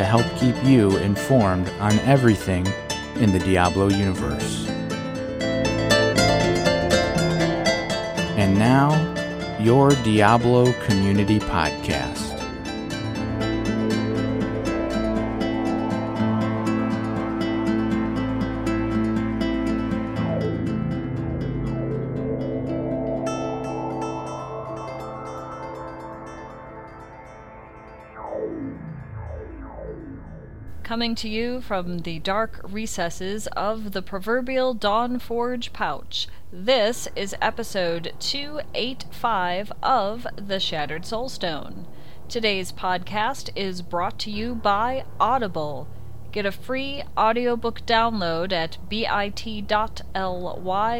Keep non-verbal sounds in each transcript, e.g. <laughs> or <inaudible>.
to help keep you informed on everything in the Diablo universe. And now, your Diablo Community Podcast. To you from the dark recesses of the proverbial Dawn Forge pouch, this is episode 285 of The Shattered Soulstone. Today's podcast is brought to you by Audible. Get a free audiobook download at bit.ly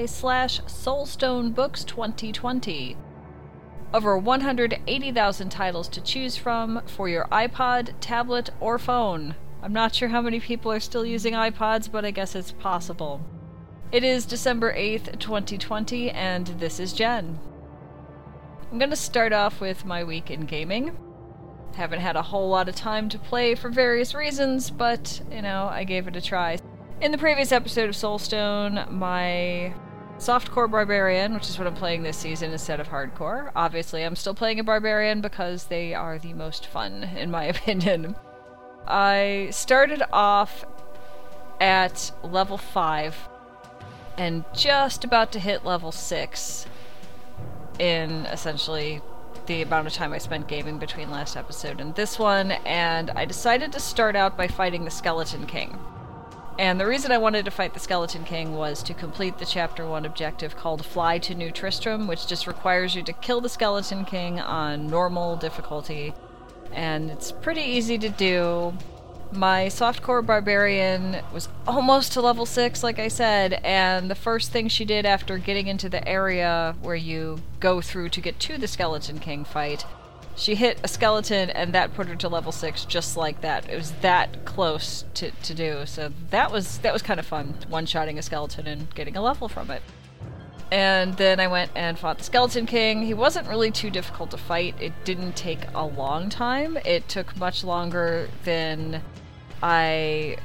slash soulstonebooks2020. Over 180,000 titles to choose from for your iPod, tablet, or phone. I'm not sure how many people are still using iPods, but I guess it's possible. It is December 8th, 2020, and this is Jen. I'm going to start off with my week in gaming. Haven't had a whole lot of time to play for various reasons, but, you know, I gave it a try. In the previous episode of Soulstone, my softcore barbarian, which is what I'm playing this season instead of hardcore. Obviously, I'm still playing a barbarian because they are the most fun, in my <laughs> opinion. I started off at level 5 and just about to hit level 6 in essentially the amount of time I spent gaming between last episode and this one, and I decided to start out by fighting the Skeleton King. And the reason I wanted to fight the Skeleton King was to complete the Chapter 1 objective called Fly to New Tristram, which just requires you to kill the Skeleton King on normal difficulty. And it's pretty easy to do. My softcore barbarian was almost to level 6, like I said, and the first thing she did after getting into the area where you go through to get to the Skeleton King fight, she hit a skeleton and that put her to level 6 just like that. It was that close to, to do, so that was that was kind of fun, one-shotting a skeleton and getting a level from it. And then I went and fought the Skeleton King. He wasn't really too difficult to fight. It didn't take a long time. It took much longer than I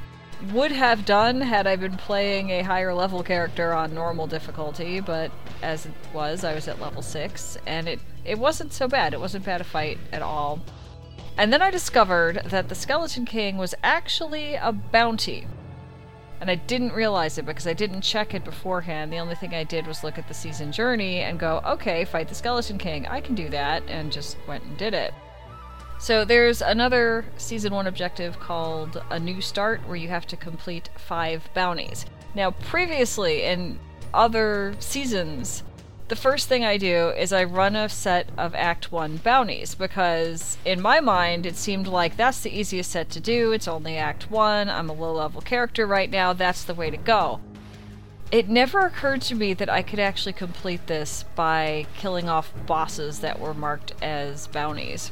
would have done had I been playing a higher level character on normal difficulty, but as it was, I was at level 6, and it, it wasn't so bad. It wasn't bad a fight at all. And then I discovered that the Skeleton King was actually a bounty. And I didn't realize it because I didn't check it beforehand. The only thing I did was look at the season journey and go, okay, fight the Skeleton King. I can do that, and just went and did it. So there's another season one objective called A New Start where you have to complete five bounties. Now, previously in other seasons, the first thing I do is I run a set of Act 1 bounties because in my mind it seemed like that's the easiest set to do. It's only Act 1. I'm a low level character right now. That's the way to go. It never occurred to me that I could actually complete this by killing off bosses that were marked as bounties.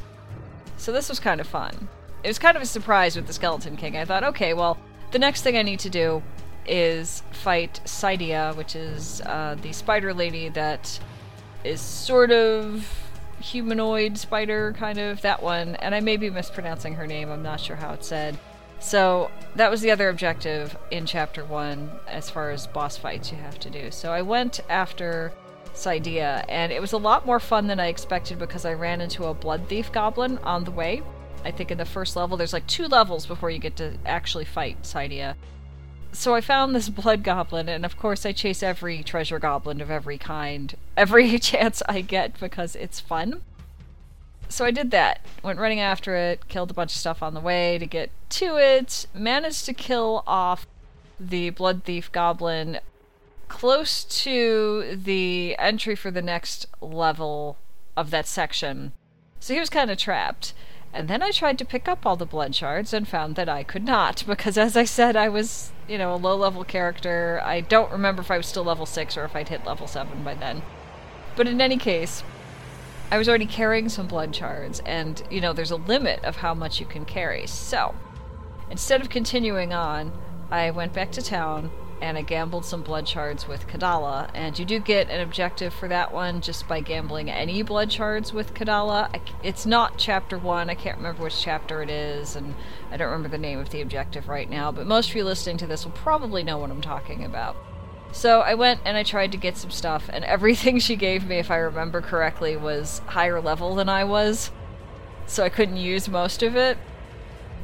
So this was kind of fun. It was kind of a surprise with the Skeleton King. I thought, okay, well, the next thing I need to do is fight Cydia, which is uh, the spider lady that is sort of humanoid spider, kind of that one. And I may be mispronouncing her name, I'm not sure how it's said. So that was the other objective in chapter one as far as boss fights you have to do. So I went after Cydia, and it was a lot more fun than I expected because I ran into a blood thief goblin on the way. I think in the first level, there's like two levels before you get to actually fight Cydia. So I found this blood goblin, and of course I chase every treasure goblin of every kind, every <laughs> chance I get because it's fun. So I did that, went running after it, killed a bunch of stuff on the way to get to it, managed to kill off the blood thief goblin close to the entry for the next level of that section. So he was kind of trapped. And then I tried to pick up all the blood shards and found that I could not, <laughs> because as I said, I was, you know, a low level character. I don't remember if I was still level 6 or if I'd hit level 7 by then. But in any case, I was already carrying some blood shards, and, you know, there's a limit of how much you can carry. So, instead of continuing on, I went back to town, and I gambled some blood shards with Kadala. And you do get an objective for that one just by gambling any blood shards with Kadala. it's not chapter one, I can't remember which chapter it is, and I don't remember the name of the objective right now, but most of you listening to this will probably know what I'm talking about. So I went and I tried to get some stuff, and everything <laughs> she gave me, if I remember correctly, was higher level than I was. So I couldn't use most of it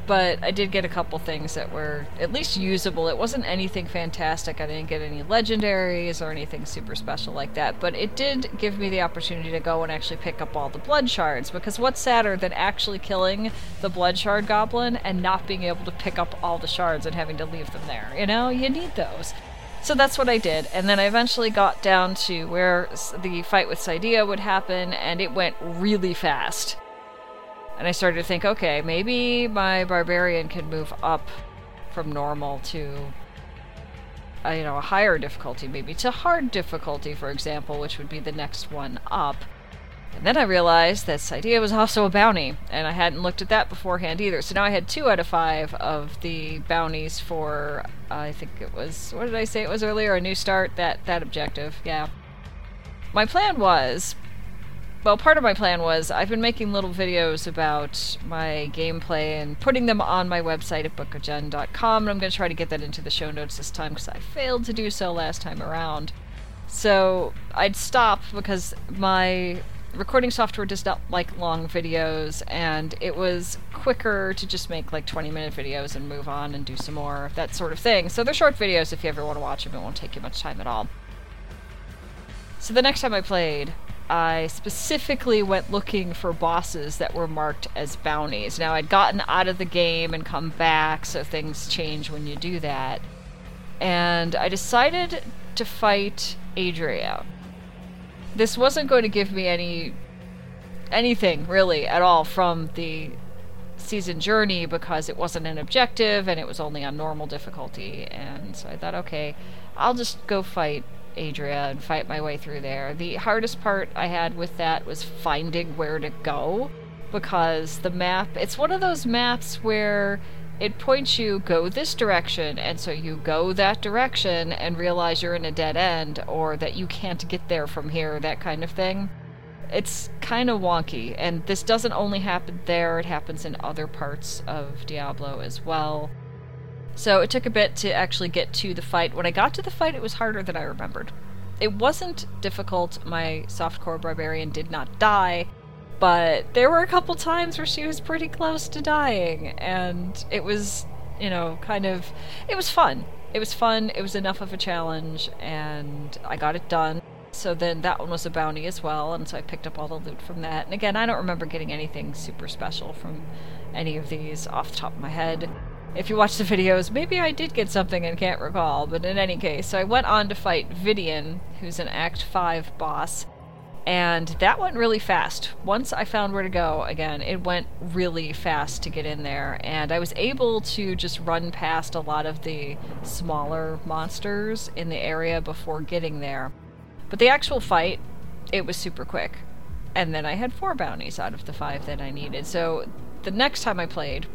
but I did get a couple things that were at least usable. It wasn't anything fantastic. I didn't get any legendaries or anything super special like that, but it did give me the opportunity to go and actually pick up all the blood shards because what's sadder than actually killing the blood shard goblin and not being able to pick up all the shards and having to leave them there? You know, you need those. So that's what I did, and then I eventually got down to where the fight with Cydia would happen, and it went really fast. And I started to think, okay, maybe my barbarian can move up from normal to a, uh, you know, a higher difficulty, maybe to hard difficulty, for example, which would be the next one up. And then I realized this idea was also a bounty, and I hadn't looked at that beforehand either. So now I had two out of five of the bounties for, uh, I think it was, what did I say it was earlier? A new start, that, that objective, yeah. My plan was well, part of my plan was I've been making little videos about my gameplay and putting them on my website at bookofgen.com, and I'm going to try to get that into the show notes this time because I failed to do so last time around. So I'd stop because my recording software does not like long videos, and it was quicker to just make like 20 minute videos and move on and do some more, that sort of thing. So they're short videos if you ever want to watch them, it won't take you much time at all. So the next time I played, I specifically went looking for bosses that were marked as bounties. Now, I'd gotten out of the game and come back, so things change when you do that. And I decided to fight Adria. This wasn't going to give me any anything really at all from the season journey because it wasn't an objective and it was only on normal difficulty. And so I thought, okay, I'll just go fight Adria and fight my way through there. The hardest part I had with that was finding where to go because the map, it's one of those maps where it points you go this direction and so you go that direction and realize you're in a dead end or that you can't get there from here, that kind of thing. It's kind of wonky and this doesn't only happen there, it happens in other parts of Diablo as well. So it took a bit to actually get to the fight. When I got to the fight, it was harder than I remembered. It wasn't difficult. My softcore barbarian did not die, but there were a couple times where she was pretty close to dying, and it was, you know, kind of. It was fun. It was fun. It was enough of a challenge, and I got it done. So then that one was a bounty as well, and so I picked up all the loot from that. And again, I don't remember getting anything super special from any of these off the top of my head if you watch the videos, maybe I did get something and can't recall, but in any case, I went on to fight Vidian, who's an Act 5 boss, and that went really fast. Once I found where to go again, it went really fast to get in there, and I was able to just run past a lot of the smaller monsters in the area before getting there. But the actual fight, it was super quick. And then I had four bounties out of the five that I needed. So the next time I played,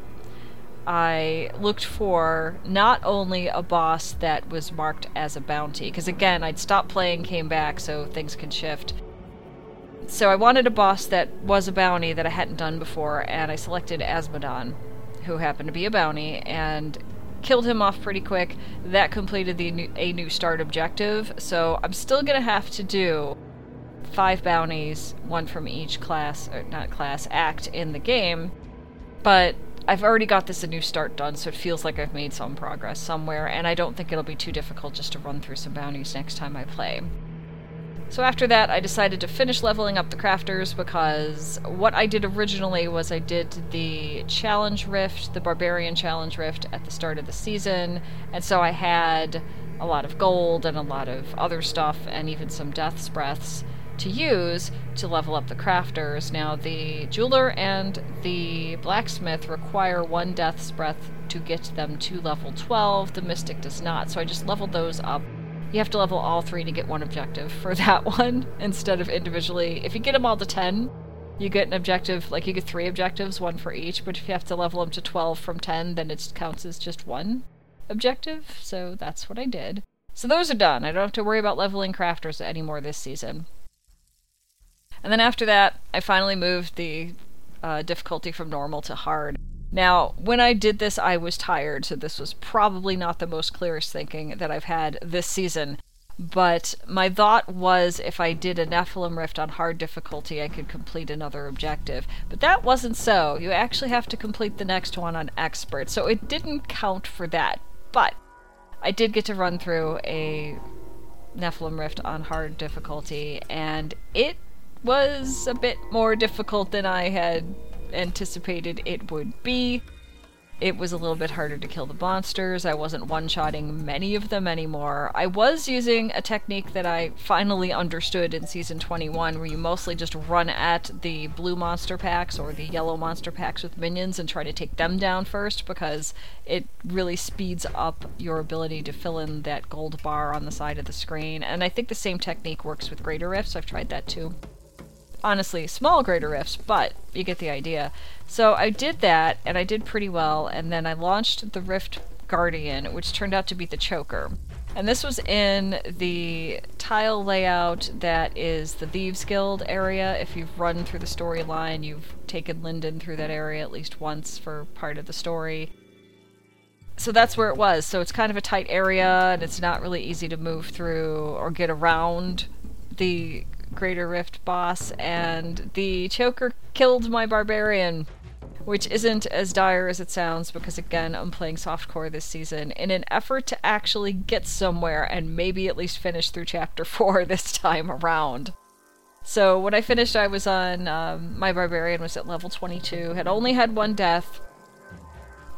I looked for not only a boss that was marked as a bounty, because again, I'd stopped playing, came back, so things can shift. So I wanted a boss that was a bounty that I hadn't done before, and I selected Azmodan, who happened to be a bounty, and killed him off pretty quick. That completed the new, a new start objective, so I'm still gonna have to do five bounties, one from each class, or not class, act in the game. But I've already got this a new start done, so it feels like I've made some progress somewhere, and I don't think it'll be too difficult just to run through some bounties next time I play. So after that, I decided to finish leveling up the crafters because what I did originally was I did the challenge rift, the barbarian challenge rift at the start of the season, and so I had a lot of gold and a lot of other stuff and even some death's breaths to use to level up the crafters. Now, the jeweler and the blacksmith require one death's breath to get them to level 12. The mystic does not, so I just leveled those up. You have to level all three to get one objective for <laughs> that one instead of individually. If you get them all to 10, you get an objective, like you get three objectives, one for each, but if you have to level them to 12 from 10, then it counts as just one objective, so that's what I did. So those are done. I don't have to worry about leveling crafters anymore this season. And then after that, I finally moved the uh, difficulty from normal to hard. Now, when I did this, I was tired, so this was probably not the most clearest thinking that I've had this season. But my thought was if I did a Nephilim Rift on hard difficulty, I could complete another objective. But that wasn't so. You actually have to complete the next one on expert, so it didn't count for that. But I did get to run through a Nephilim Rift on hard difficulty, and it was a bit more difficult than I had anticipated it would be. It was a little bit harder to kill the monsters. I wasn't one shotting many of them anymore. I was using a technique that I finally understood in season 21, where you mostly just run at the blue monster packs or the yellow monster packs with minions and try to take them down first because it really speeds up your ability to fill in that gold bar on the side of the screen. And I think the same technique works with Greater Rifts. I've tried that too honestly small greater rifts, but you get the idea. So I did that, and I did pretty well, and then I launched the Rift Guardian, which turned out to be the choker. And this was in the tile layout that is the Thieves Guild area. If you've run through the storyline, you've taken Lyndon through that area at least once for part of the story. So that's where it was. So it's kind of a tight area, and it's not really easy to move through or get around the Greater Rift boss, and the choker killed my barbarian. Which isn't as dire as it sounds because, again, I'm playing softcore this season in an effort to actually get somewhere and maybe at least finish through chapter <laughs> 4 this time around. So when I finished, I was on. Um, my barbarian was at level 22, had only had one death,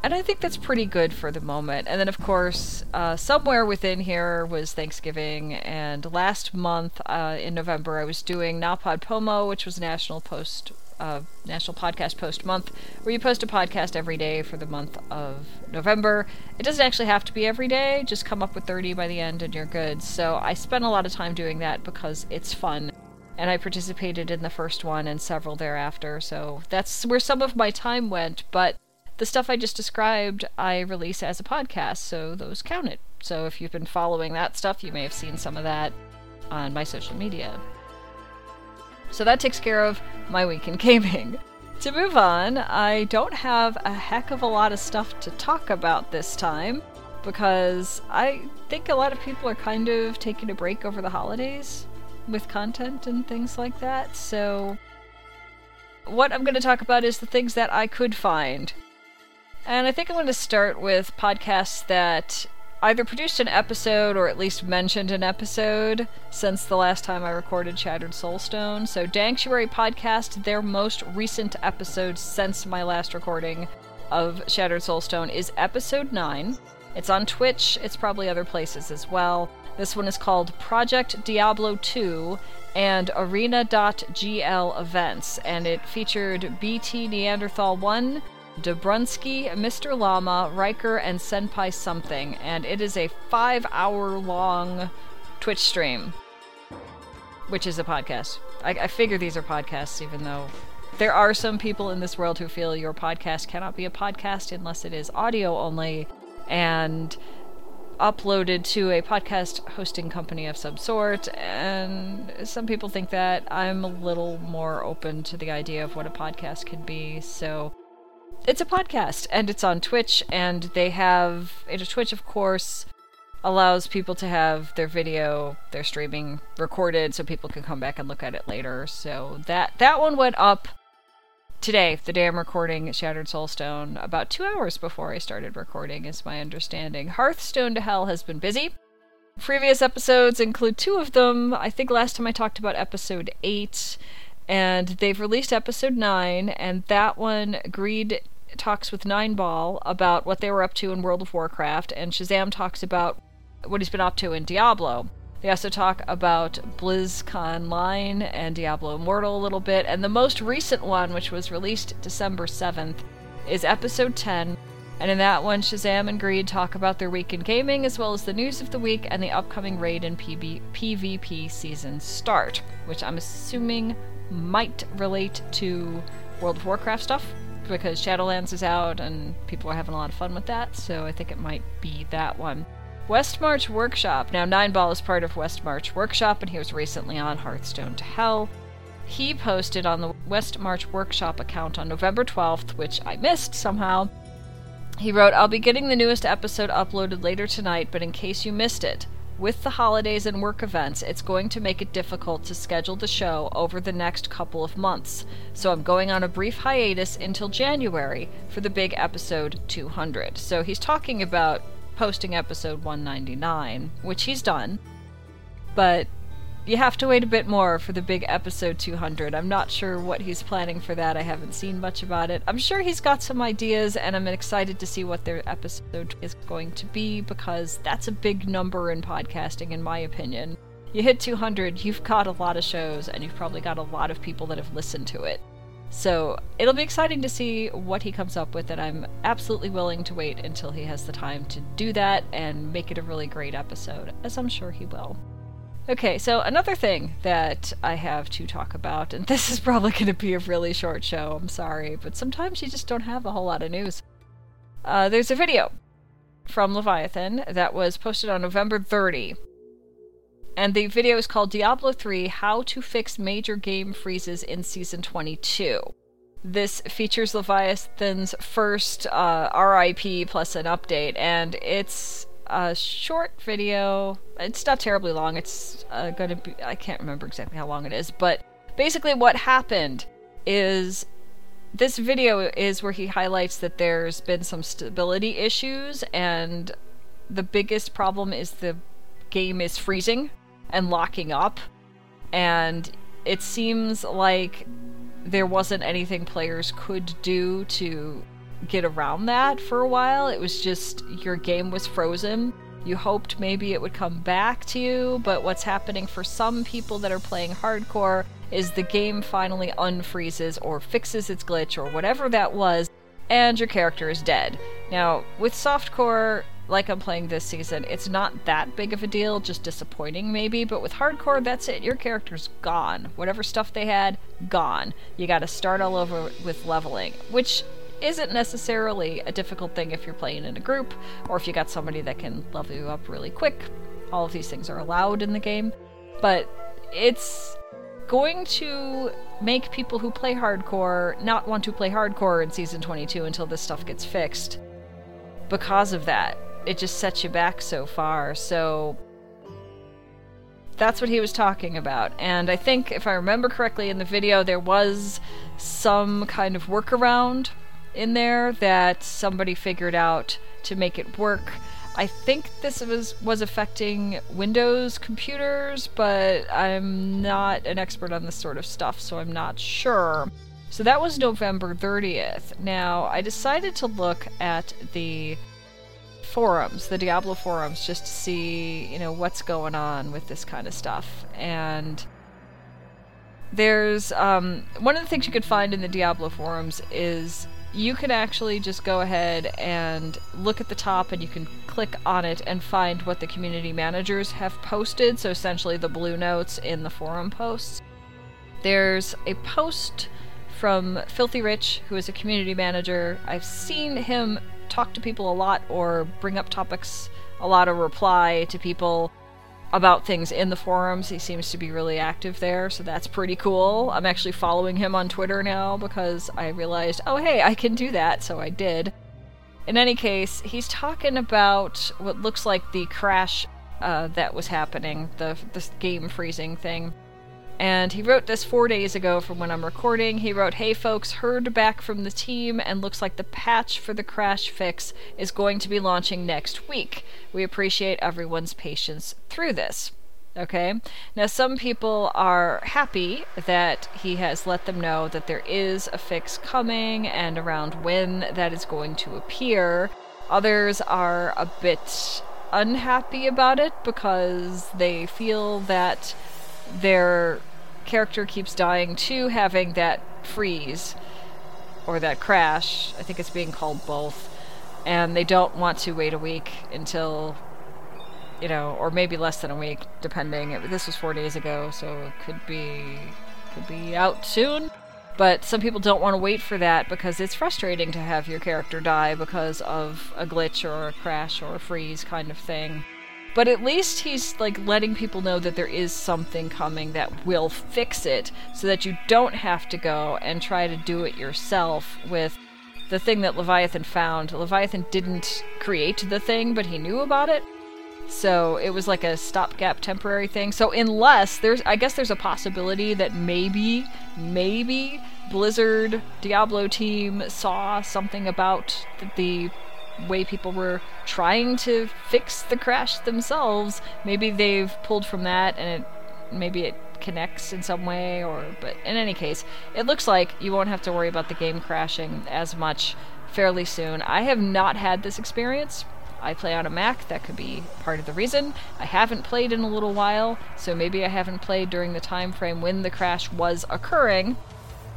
and I think that's pretty good for the moment. And then, of course, uh, somewhere within here was Thanksgiving. And last month uh, in November, I was doing NaPodPoMo, which was National Post, uh, National Podcast Post Month, where you post a podcast every day for the month of November. It doesn't actually have to be every day; just come up with 30 by the end, and you're good. So I spent a lot of time doing that because it's fun. And I participated in the first one and several thereafter, so that's where some of my time went. But the stuff I just described, I release as a podcast, so those counted. So if you've been following that stuff, you may have seen some of that on my social media. So that takes care of my week in gaming. <laughs> To move on, I don't have a heck of a lot of stuff to talk about this time because I think a lot of people are kind of taking a break over the holidays with content and things like that. So, what I'm going to talk about is the things that I could find and I think I'm going to start with podcasts that either produced an episode or at least mentioned an episode since the last time I recorded Shattered Soulstone. So, Danctuary Podcast, their most recent episode since my last recording of Shattered Soulstone is episode 9. It's on Twitch, it's probably other places as well. This one is called Project Diablo 2 and Arena.gl events, and it featured BT Neanderthal 1 Dobrunsky, Mr. Llama, Riker, and Senpai Something, and it is a five hour long Twitch stream, which is a podcast. I, I figure these are podcasts, even though there are some people in this world who feel your podcast cannot be a podcast unless it is audio only and uploaded to a podcast hosting company of some sort. And some people think that I'm a little more open to the idea of what a podcast can be. So it's a podcast and it's on Twitch and they have a Twitch of course allows people to have their video their streaming recorded so people can come back and look at it later. So that that one went up today, the day I'm recording Shattered Soulstone, about 2 hours before I started recording is my understanding. Hearthstone to Hell has been busy. Previous episodes include two of them. I think last time I talked about episode 8 and they've released episode 9 and that one Greed talks with Nineball about what they were up to in World of Warcraft and Shazam talks about what he's been up to in Diablo. They also talk about BlizzConline and Diablo Immortal a little bit, and the most recent one, which was released December 7th, is episode 10. And in that one, Shazam and Greed talk about their week in gaming, as well as the news of the week and the upcoming raid and PB- PvP season start, which I'm assuming might relate to World of Warcraft stuff, because Shadowlands is out and people are having a lot of fun with that, so I think it might be that one. Westmarch Workshop. Now, Nineball is part of Westmarch Workshop, and he was recently on Hearthstone to Hell. He posted on the Westmarch Workshop account on November 12th, which I missed somehow. He wrote, I'll be getting the newest episode uploaded later tonight, but in case you missed it, with the holidays and work events, it's going to make it difficult to schedule the show over the next couple of months. So I'm going on a brief hiatus until January for the big episode 200. So he's talking about posting episode 199, which he's done. But you have to wait a bit more for the big episode 200. I'm not sure what he's planning for that. I haven't seen much about it. I'm sure he's got some ideas, and I'm excited to see what their episode is going to be because that's a big number in podcasting, in my opinion. You hit 200, you've got a lot of shows, and you've probably got a lot of people that have listened to it. So it'll be exciting to see what he comes up with, and I'm absolutely willing to wait until he has the time to do that and make it a really great episode, as I'm sure he will. Okay, so another thing that I have to talk about, and <laughs> this is probably going to be a really short show, I'm sorry, but sometimes you just don't have a whole lot of news. Uh, there's a video from Leviathan that was posted on November 30 and the video is called Diablo 3 How to Fix Major Game Freezes in Season 22. This features Leviathan's first uh, RIP plus an update, and it's a short video. It's not terribly long. It's uh, to be, I can't remember exactly how long it is, but basically what happened is this video is where he highlights that there's been some stability issues, and the biggest problem is the game is freezing and locking up. And it seems like there wasn't anything players could do to get around that for a while. It was just your game was frozen. You hoped maybe it would come back to you, but what's happening for some people that are playing hardcore is the game finally unfreezes or fixes its glitch or whatever that was, and your character is dead. Now, with softcore, like I'm playing this season, it's not that big of a deal, just disappointing maybe, but with hardcore, that's it. Your character's gone. Whatever stuff they had, gone. You gotta start all over with leveling, which isn't necessarily a difficult thing if you're playing in a group, or if you got somebody that can level you up really quick. All of these things are allowed in the game, but it's going to make people who play hardcore not want to play hardcore in season 22 until this stuff gets fixed because of that it just sets you back so far. So that's what he was talking about. And I think, if I remember correctly, in the video, there was some kind of workaround in there that somebody figured out to make it work. I think this was was affecting Windows computers, but I'm not an expert on this sort of stuff, so I'm not sure. So that was November 30th. Now, I decided to look at the forums, the Diablo forums, just to see, you know, what's going on with this kind of stuff. And there's um, one of the things you could find in the Diablo forums is you can actually just go ahead and look at the top and you can click on it and find what the community managers have posted. So essentially the blue notes in the forum posts. There's a post from Filthy Rich, who is a community manager. I've seen him talk to people a lot or bring up topics a lot or reply to people about things in the forums. He seems to be really active there, so that's pretty cool. I'm actually following him on Twitter now because I realized, oh, hey, I can do that, so I did. In any case, he's talking about what looks like the crash uh, that was happening, the, the game freezing thing. And he wrote this four days ago from when I'm recording. He wrote, Hey folks, heard back from the team and looks like the patch for the crash fix is going to be launching next week. We appreciate everyone's patience through this. Okay? Now, some people are happy that he has let them know that there is a fix coming and around when that is going to appear. Others are a bit unhappy about it because they feel that their character keeps dying to having that freeze or that crash. I think it's being called both. And they don't want to wait a week until, you know, or maybe less than a week, depending. This was four days ago, so it could be could be out soon. But some people don't want to wait for that because it's frustrating to have your character die because of a glitch or a crash or a freeze kind of thing. But at least he's like letting people know that there is something coming that will fix it so that you don't have to go and try to do it yourself with the thing that Leviathan found. Leviathan didn't create the thing, but he knew about it. So it was like a stopgap temporary thing. So unless there's I guess there's a possibility that maybe maybe Blizzard Diablo team saw something about the way people were trying to fix the crash themselves. Maybe they've pulled from that and it maybe it connects in some way or but in any case, it looks like you won't have to worry about the game crashing as much fairly soon. I have not had this experience. I play on a Mac, that could be part of the reason. I haven't played in a little while, so maybe I haven't played during the time frame when the crash was occurring,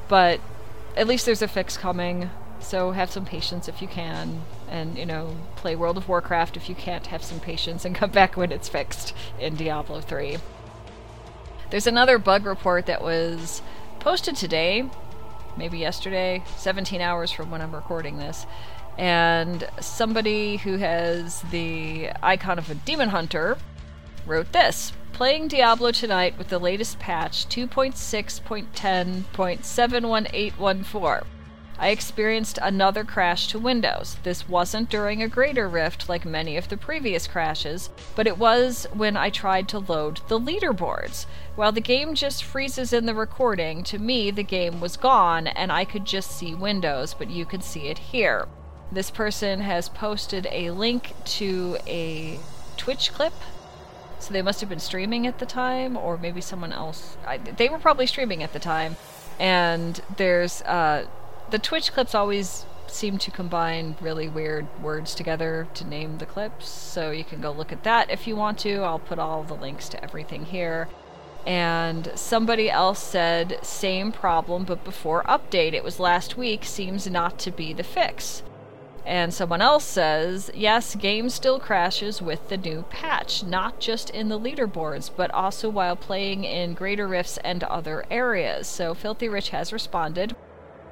but at least there's a fix coming. So have some patience if you can, and you know, play World of Warcraft if you can't have some patience, and come <laughs> back when it's fixed in Diablo 3. There's another bug report that was posted today, maybe yesterday, 17 hours from when I'm recording this, and somebody who has the icon of a demon hunter wrote this playing Diablo tonight with the latest patch 2.6.10.71814. I experienced another crash to Windows. This wasn't during a greater rift like many of the previous crashes, but it was when I tried to load the leaderboards. While the game just freezes in the recording, to me the game was gone and I could just see Windows, but you could see it here. This person has posted a link to a Twitch clip. So they must have been streaming at the time, or maybe someone else. I, they were probably streaming at the time. And there's uh, the Twitch clips always seem to combine really weird words together to name the clips. So you can go look at that if you want to. I'll put all the links to everything here. And somebody else said, same problem, but before update. It was last week, seems not to be the fix. And someone else says, yes, game still crashes with the new patch, not just in the leaderboards, but also while playing in Greater Rifts and other areas. So Filthy Rich has responded.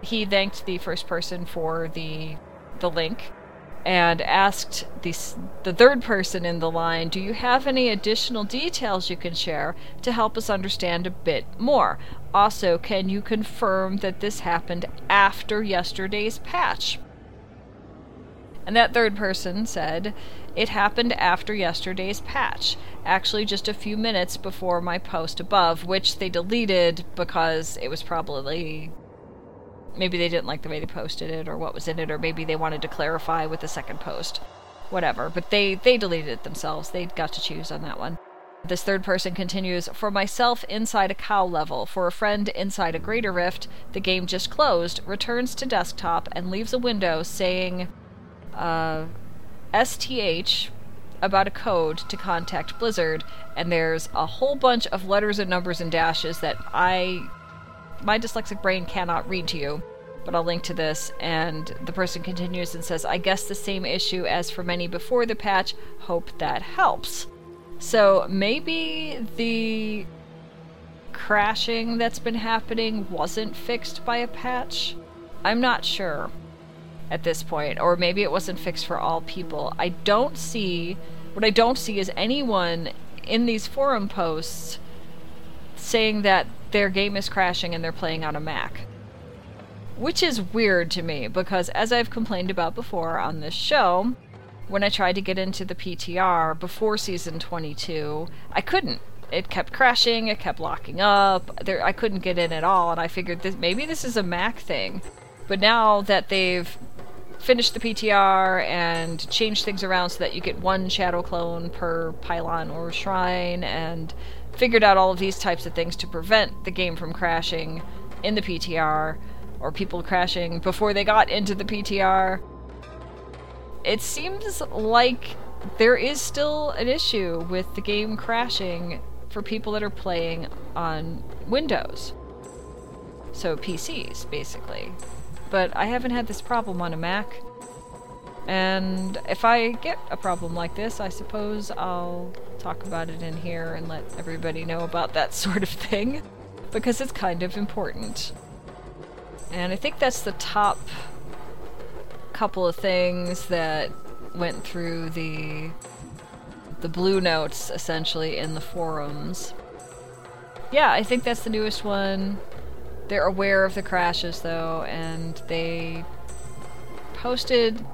He thanked the first person for the the link and asked the, the third person in the line, Do you have any additional details you can share to help us understand a bit more? Also, can you confirm that this happened after yesterday's patch? And that third person said, It happened after yesterday's patch, actually just a few minutes before my post above, which they deleted because it was probably. Maybe they didn't like the way they posted it or what was in it, or maybe they wanted to clarify with the second post. Whatever. But they, they deleted it themselves. They got to choose on that one. This third person continues For myself inside a cow level, for a friend inside a greater rift, the game just closed, returns to desktop, and leaves a window saying uh, STH about a code to contact Blizzard, and there's a whole bunch of letters and numbers and dashes that I, my dyslexic brain cannot read to you. But I'll link to this, and the person continues and says, I guess the same issue as for many before the patch. Hope that helps. So maybe the crashing that's been happening wasn't fixed by a patch? I'm not sure at this point, or maybe it wasn't fixed for all people. I don't see what I don't see is anyone in these forum posts saying that their game is crashing and they're playing on a Mac. Which is weird to me because, as I've complained about before on this show, when I tried to get into the PTR before season 22, I couldn't. It kept crashing, it kept locking up. There, I couldn't get in at all, and I figured this, maybe this is a Mac thing. But now that they've finished the PTR and change things around so that you get one shadow clone per pylon or shrine, and figured out all of these types of things to prevent the game from crashing in the PTR or people crashing before they got into the PTR. It seems like there is still an issue with the game crashing for people that are playing on Windows. So PCs, basically. But I haven't had this problem on a Mac. And if I get a problem like this, I suppose I'll talk about it in here and let everybody know about that <laughs> sort of thing. Because it's kind of important. And I think that's the top couple of things that went through the the blue notes essentially in the forums. Yeah, I think that's the newest one. They're aware of the crashes though, and they posted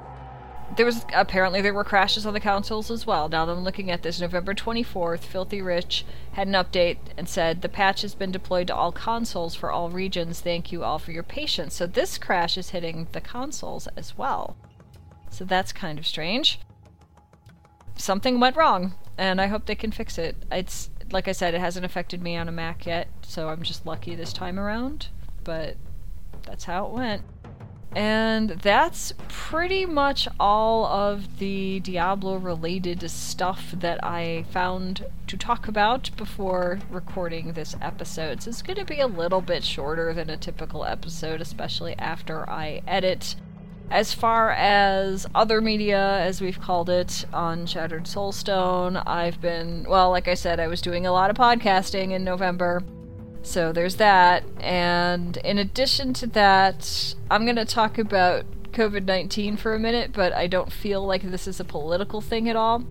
there was apparently there were crashes on the consoles as well. Now that I'm looking at this, November 24th, Filthy Rich had an update and said the patch has been deployed to all consoles for all regions. Thank you all for your patience. So this crash is hitting the consoles as well. So that's kind of strange. Something went wrong, and I hope they can fix it. It's like I said, it hasn't affected me on a Mac yet, so I'm just lucky this time around. But that's how it went. And that's pretty much all of the Diablo related stuff that I found to talk about before recording this episode. So it's going to be a little bit shorter than a typical episode, especially after I edit. As far as other media, as we've called it on Shattered Soulstone, I've been, well, like I said, I was doing a lot of podcasting in November. So there's that. And in addition to that, I'm going to talk about COVID 19 for a minute, but I don't feel like this is a political thing at all.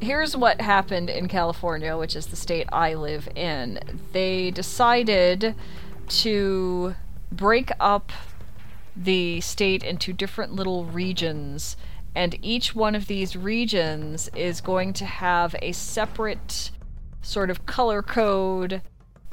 Here's what happened in California, which is the state I live in. They decided to break up the state into different little regions, and each one of these regions is going to have a separate sort of color code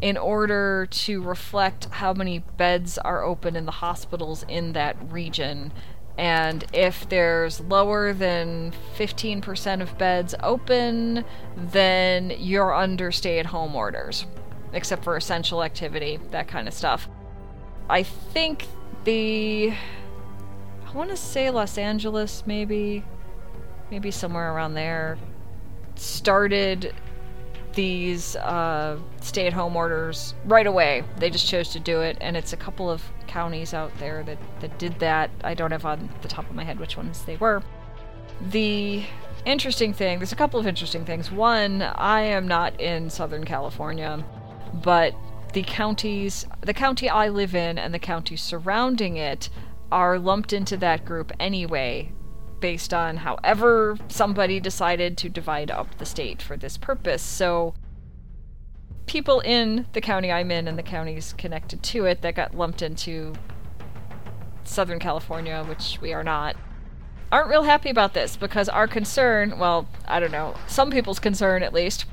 in order to reflect how many beds are open in the hospitals in that region. And if there's lower than 15% of beds open, then you're under stay at home orders, except for essential activity, that kind of stuff. I think the. I want to say Los Angeles, maybe. Maybe somewhere around there. Started these uh, stay at home orders right away. They just chose to do it, and it's a couple of counties out there that, that did that. I don't have on the top of my head which ones they were. The interesting thing there's a couple of interesting things. One, I am not in Southern California, but the counties, the county I live in and the counties surrounding it are lumped into that group anyway based on however somebody decided to divide up the state for this purpose. So people in the county I'm in and the counties connected to it that got lumped into Southern California, which we are not, aren't real happy about this because our concern, well, I don't know, some people's concern at least,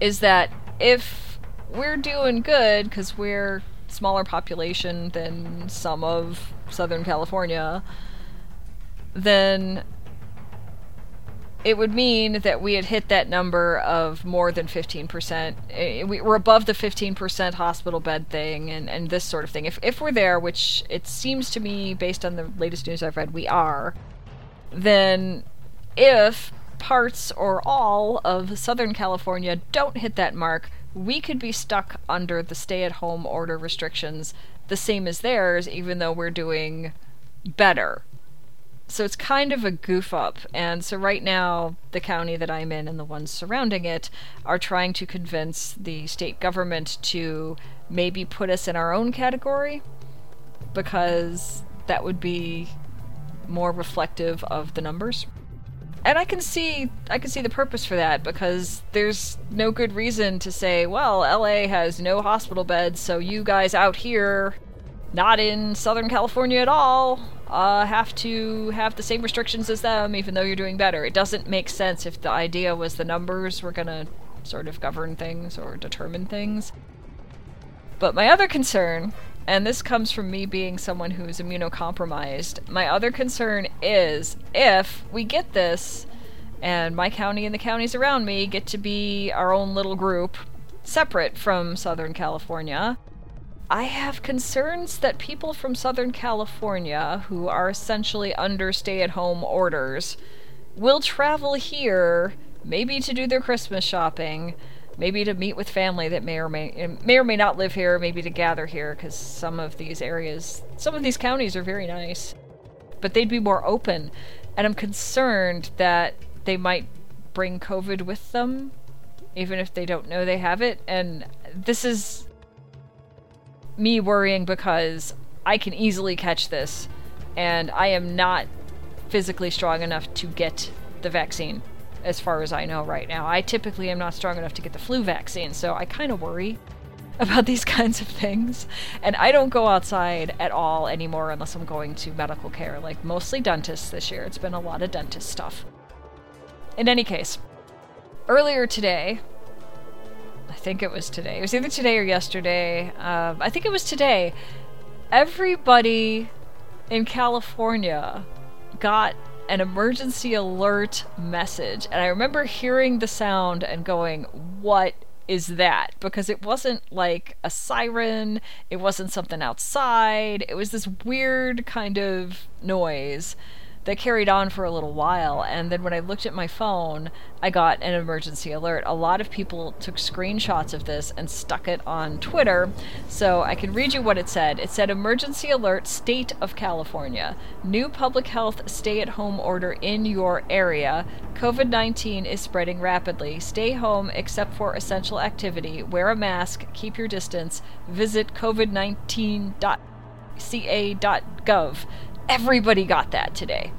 is that if we're doing good because we're smaller population than some of Southern California, then it would mean that we had hit that number of more than 15%. Eh, we were above the 15% hospital bed thing and, and this sort of thing. If, if we're there, which it seems to me, based on the latest news I've read, we are, then if parts or all of Southern California don't hit that mark, we could be stuck under the stay at home order restrictions the same as theirs, even though we're doing better so it's kind of a goof up. And so right now, the county that I'm in and the ones surrounding it are trying to convince the state government to maybe put us in our own category because that would be more reflective of the numbers. And I can see I can see the purpose for that because there's no good reason to say, well, LA has no hospital beds, so you guys out here not in Southern California at all uh, have to have the same restrictions as them, even though you're doing better. It doesn't make sense if the idea was the numbers were going to sort of govern things or determine things. But my other concern, and this comes from me being someone who's immunocompromised, my other concern is if we get this and my county and the counties around me get to be our own little group separate from Southern California I have concerns that people from Southern California, who are essentially under stay at home orders, will travel here, maybe to do their Christmas shopping, maybe to meet with family that may or may may or may not live here, maybe to gather here because some of these areas, some of these counties are very nice, but they'd be more open, and I'm concerned that they might bring COVID with them, even if they don't know they have it, and this is me worrying because I can easily catch this, and I am not physically strong enough to get the vaccine as far as I know right now. I typically am not strong enough to get the flu vaccine, so I kind of worry <laughs> about these <laughs> kinds of things. And I don't go outside at all anymore unless I'm going to medical care, like mostly dentists this year. It's been a lot of dentist stuff. In any case, earlier today, I think it was today, it was either today or yesterday, uh, I think it was today, everybody in California got an emergency alert message. And I remember hearing the sound and going, What is that? Because it wasn't like a siren, it wasn't something outside, it was this weird kind of noise that carried on for a little while. And then when I looked at my phone, I got an emergency alert. A lot of people took screenshots of this and stuck it on Twitter. So I can read you what it said. It said Emergency alert, state of California. New public health stay at home order in your area. COVID 19 is spreading rapidly. Stay home except for essential activity. Wear a mask. Keep your distance. Visit covid19.ca.gov everybody got that today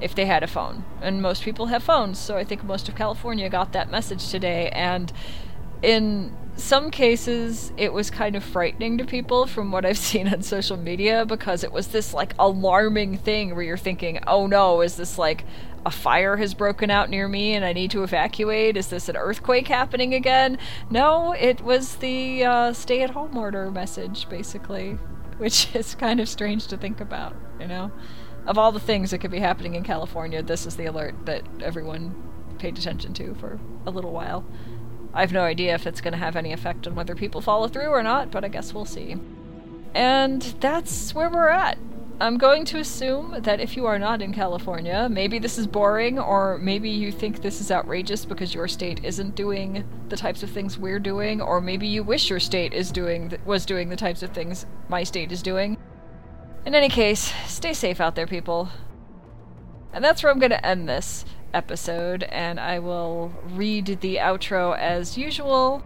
if they had a phone. And most people have phones, so I think most of California got that message today. And in some cases, it was kind of frightening to people from what I've <laughs> seen on social media because it was this like alarming thing where you're thinking, oh no, is this like a fire has broken out near me and I need to evacuate? Is this an earthquake happening again? No, it was the uh, stay at home order message, basically, <laughs> which is kind of strange to think about you know? Of all the things that could be happening in California, this is the alert that everyone paid attention to for a little while. I have no idea if it's going to have any effect on whether people follow through or not, but I guess we'll see. And that's where we're at. I'm going to assume that if you are not in California, maybe this is boring, or maybe you think this is outrageous because your state isn't doing the types of things we're doing, or maybe you wish your state is doing was doing the types of things my state is doing. In any case, stay safe out there, people. And that's where I'm going to end this episode, and I will read the outro as usual.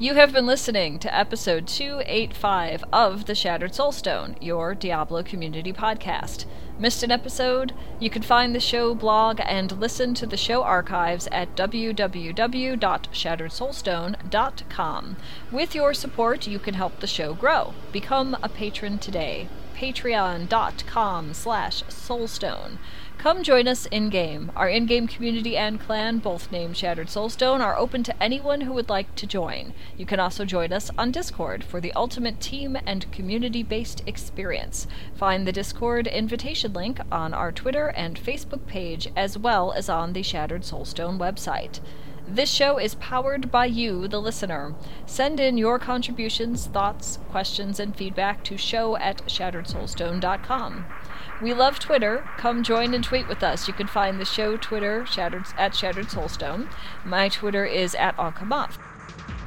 You have been listening to episode 285 of The Shattered Soulstone, your Diablo community podcast. Missed an episode? You can find the show blog and listen to the show archives at www.shatteredsoulstone.com. With your support, you can help the show grow. Become a patron today patreon.com slash soulstone. Come join us in-game. Our in-game community and clan, both named Shattered Soulstone, are open to anyone who would like to join. You can also join us on Discord for the ultimate team and community-based experience. Find the Discord invitation link on our Twitter and Facebook page, as well as on the Shattered Soulstone website. This show is powered by you, the listener. Send in your contributions, thoughts, questions, and feedback to show at shatteredsoulstone.com. We love Twitter. Come join and tweet with us. You can find the show Twitter shattered, at Shattered Soulstone. My Twitter is at Ankamath.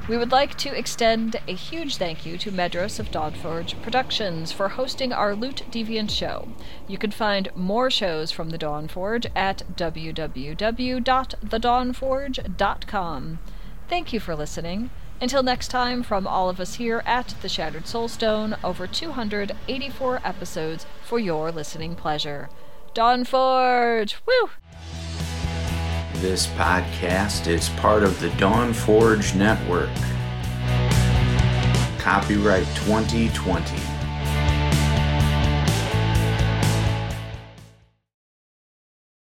We would like to extend a huge thank you to Medros of Dawnforge Productions for hosting our Loot Deviant show. You can find more shows from the Dawnforge at www.thedawnforge.com. Thank you for listening. Until next time, from all of us here at The Shattered Soulstone, over 284 episodes for your listening pleasure. Dawnforge! Woo! This podcast is part of the Dawn Forge Network. Copyright 2020.